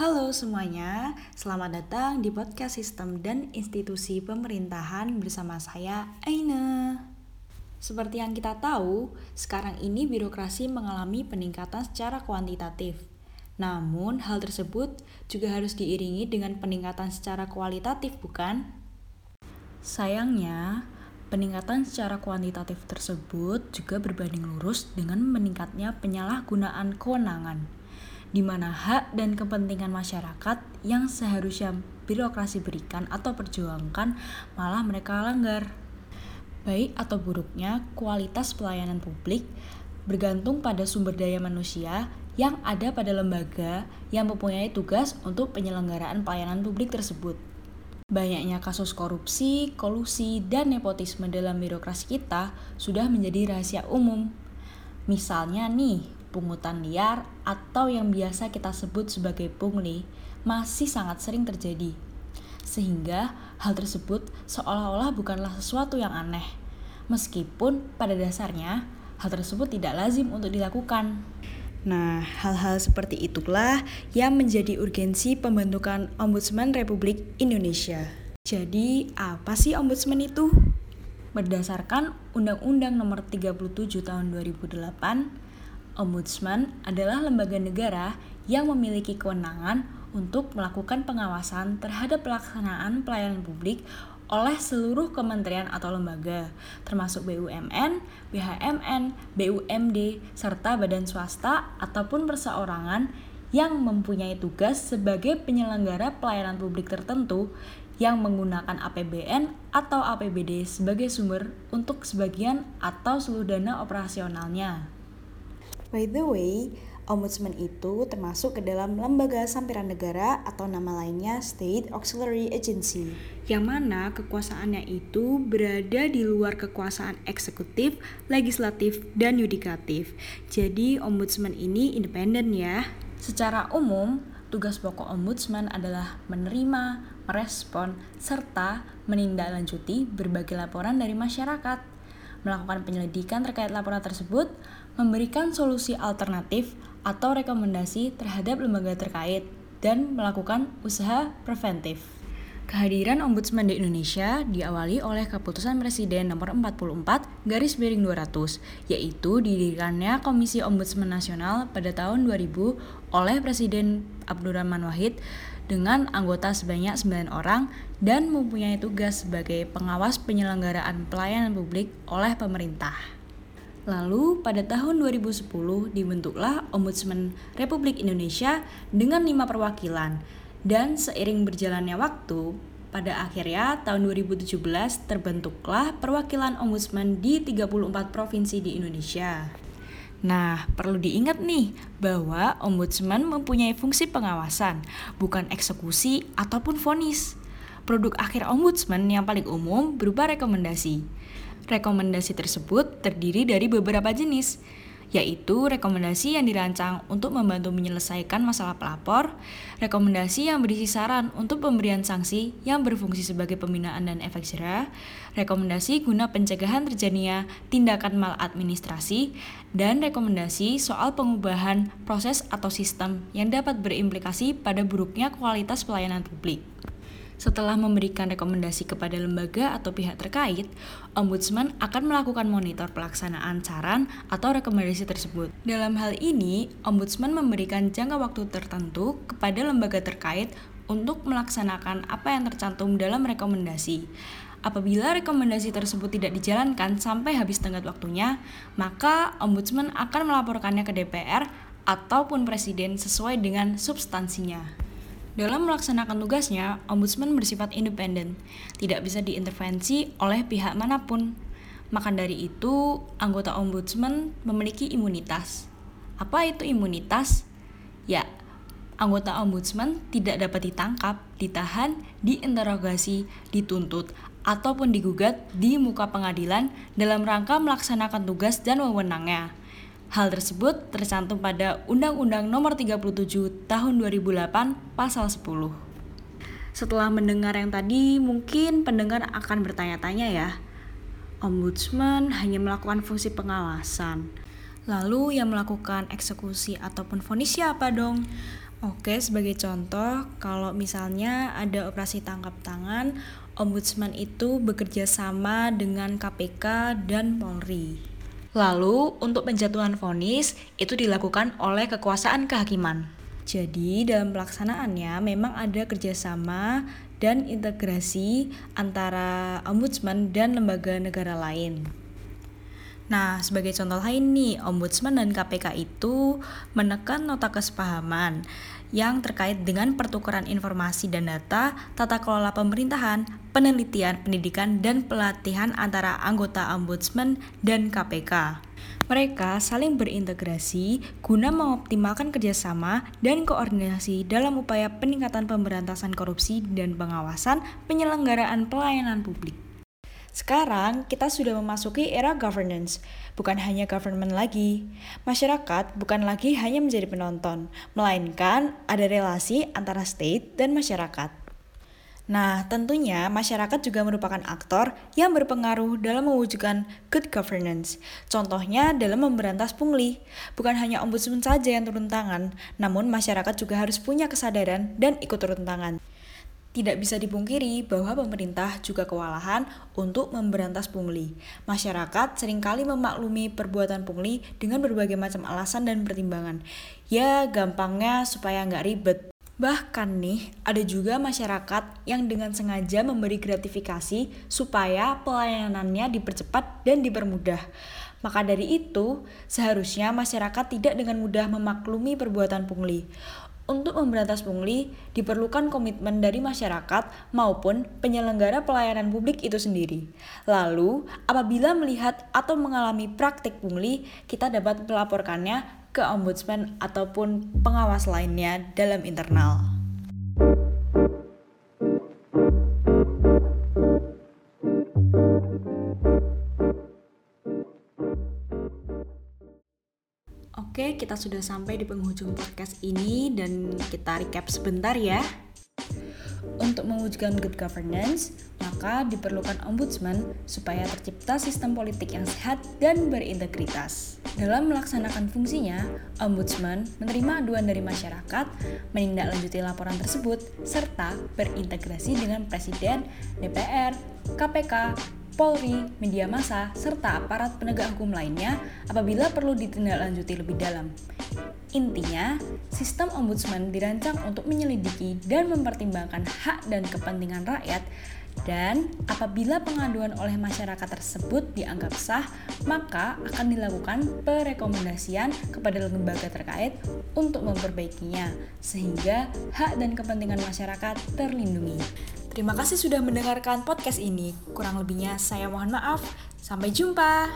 Halo semuanya, selamat datang di podcast Sistem dan Institusi Pemerintahan bersama saya Aina. Seperti yang kita tahu, sekarang ini birokrasi mengalami peningkatan secara kuantitatif. Namun, hal tersebut juga harus diiringi dengan peningkatan secara kualitatif, bukan? Sayangnya, Peningkatan secara kuantitatif tersebut juga berbanding lurus dengan meningkatnya penyalahgunaan kewenangan, di mana hak dan kepentingan masyarakat yang seharusnya birokrasi berikan atau perjuangkan malah mereka langgar. Baik atau buruknya kualitas pelayanan publik bergantung pada sumber daya manusia yang ada pada lembaga yang mempunyai tugas untuk penyelenggaraan pelayanan publik tersebut. Banyaknya kasus korupsi, kolusi, dan nepotisme dalam birokrasi kita sudah menjadi rahasia umum. Misalnya nih, pungutan liar atau yang biasa kita sebut sebagai pungli masih sangat sering terjadi. Sehingga hal tersebut seolah-olah bukanlah sesuatu yang aneh. Meskipun pada dasarnya hal tersebut tidak lazim untuk dilakukan. Nah, hal-hal seperti itulah yang menjadi urgensi pembentukan Ombudsman Republik Indonesia. Jadi, apa sih Ombudsman itu? Berdasarkan Undang-Undang Nomor 37 Tahun 2008, Ombudsman adalah lembaga negara yang memiliki kewenangan untuk melakukan pengawasan terhadap pelaksanaan pelayanan publik oleh seluruh kementerian atau lembaga, termasuk BUMN, BHMN, BUMD, serta badan swasta ataupun perseorangan yang mempunyai tugas sebagai penyelenggara pelayanan publik tertentu yang menggunakan APBN atau APBD sebagai sumber untuk sebagian atau seluruh dana operasionalnya. By the way, Ombudsman itu termasuk ke dalam lembaga sampiran negara atau nama lainnya State Auxiliary Agency. Yang mana kekuasaannya itu berada di luar kekuasaan eksekutif, legislatif, dan yudikatif. Jadi ombudsman ini independen ya. Secara umum, tugas pokok ombudsman adalah menerima, merespon, serta menindaklanjuti berbagai laporan dari masyarakat melakukan penyelidikan terkait laporan tersebut, memberikan solusi alternatif atau rekomendasi terhadap lembaga terkait, dan melakukan usaha preventif. Kehadiran Ombudsman di Indonesia diawali oleh keputusan Presiden nomor 44 garis miring 200, yaitu didirikannya Komisi Ombudsman Nasional pada tahun 2000 oleh Presiden Abdurrahman Wahid dengan anggota sebanyak 9 orang dan mempunyai tugas sebagai pengawas penyelenggaraan pelayanan publik oleh pemerintah. Lalu pada tahun 2010 dibentuklah Ombudsman Republik Indonesia dengan lima perwakilan dan seiring berjalannya waktu pada akhirnya tahun 2017 terbentuklah perwakilan ombudsman di 34 provinsi di Indonesia. Nah, perlu diingat nih bahwa ombudsman mempunyai fungsi pengawasan, bukan eksekusi ataupun vonis. Produk akhir ombudsman yang paling umum berupa rekomendasi. Rekomendasi tersebut terdiri dari beberapa jenis, yaitu rekomendasi yang dirancang untuk membantu menyelesaikan masalah pelapor, rekomendasi yang berisi saran untuk pemberian sanksi yang berfungsi sebagai pembinaan dan efek jerah, rekomendasi guna pencegahan terjadinya tindakan maladministrasi, dan rekomendasi soal pengubahan proses atau sistem yang dapat berimplikasi pada buruknya kualitas pelayanan publik. Setelah memberikan rekomendasi kepada lembaga atau pihak terkait, Ombudsman akan melakukan monitor pelaksanaan saran atau rekomendasi tersebut. Dalam hal ini, Ombudsman memberikan jangka waktu tertentu kepada lembaga terkait untuk melaksanakan apa yang tercantum dalam rekomendasi. Apabila rekomendasi tersebut tidak dijalankan sampai habis tenggat waktunya, maka Ombudsman akan melaporkannya ke DPR ataupun Presiden sesuai dengan substansinya. Dalam melaksanakan tugasnya, ombudsman bersifat independen, tidak bisa diintervensi oleh pihak mana pun. Maka dari itu, anggota ombudsman memiliki imunitas. Apa itu imunitas? Ya, anggota ombudsman tidak dapat ditangkap, ditahan, diinterogasi, dituntut, ataupun digugat di muka pengadilan dalam rangka melaksanakan tugas dan wewenangnya. Hal tersebut tercantum pada Undang-Undang Nomor 37 Tahun 2008 Pasal 10. Setelah mendengar yang tadi, mungkin pendengar akan bertanya-tanya ya. Ombudsman hanya melakukan fungsi pengawasan. Lalu yang melakukan eksekusi ataupun vonis siapa dong? Oke, sebagai contoh, kalau misalnya ada operasi tangkap tangan, ombudsman itu bekerja sama dengan KPK dan Polri. Lalu, untuk penjatuhan vonis itu dilakukan oleh kekuasaan kehakiman. Jadi, dalam pelaksanaannya memang ada kerjasama dan integrasi antara ombudsman dan lembaga negara lain. Nah, sebagai contoh lain nih, Ombudsman dan KPK itu menekan nota kesepahaman yang terkait dengan pertukaran informasi dan data, tata kelola pemerintahan, penelitian, pendidikan, dan pelatihan antara anggota Ombudsman dan KPK. Mereka saling berintegrasi guna mengoptimalkan kerjasama dan koordinasi dalam upaya peningkatan pemberantasan korupsi dan pengawasan penyelenggaraan pelayanan publik. Sekarang kita sudah memasuki era governance, bukan hanya government lagi. Masyarakat bukan lagi hanya menjadi penonton, melainkan ada relasi antara state dan masyarakat. Nah, tentunya masyarakat juga merupakan aktor yang berpengaruh dalam mewujudkan good governance. Contohnya dalam memberantas pungli. Bukan hanya ombudsman saja yang turun tangan, namun masyarakat juga harus punya kesadaran dan ikut turun tangan. Tidak bisa dipungkiri bahwa pemerintah juga kewalahan untuk memberantas pungli. Masyarakat sering kali memaklumi perbuatan pungli dengan berbagai macam alasan dan pertimbangan. Ya, gampangnya supaya nggak ribet. Bahkan nih, ada juga masyarakat yang dengan sengaja memberi gratifikasi supaya pelayanannya dipercepat dan dipermudah. Maka dari itu, seharusnya masyarakat tidak dengan mudah memaklumi perbuatan pungli. Untuk memberantas pungli, diperlukan komitmen dari masyarakat maupun penyelenggara pelayanan publik itu sendiri. Lalu, apabila melihat atau mengalami praktik pungli, kita dapat melaporkannya ke ombudsman ataupun pengawas lainnya dalam internal. Oke, kita sudah sampai di penghujung podcast ini dan kita recap sebentar ya. Untuk mewujudkan good governance, maka diperlukan ombudsman supaya tercipta sistem politik yang sehat dan berintegritas. Dalam melaksanakan fungsinya, ombudsman menerima aduan dari masyarakat, menindaklanjuti laporan tersebut, serta berintegrasi dengan presiden, DPR, KPK, Polri, media massa, serta aparat penegak hukum lainnya apabila perlu ditindaklanjuti lebih dalam. Intinya, sistem ombudsman dirancang untuk menyelidiki dan mempertimbangkan hak dan kepentingan rakyat dan apabila pengaduan oleh masyarakat tersebut dianggap sah, maka akan dilakukan perekomendasian kepada lembaga terkait untuk memperbaikinya sehingga hak dan kepentingan masyarakat terlindungi. Terima kasih sudah mendengarkan podcast ini. Kurang lebihnya saya mohon maaf. Sampai jumpa.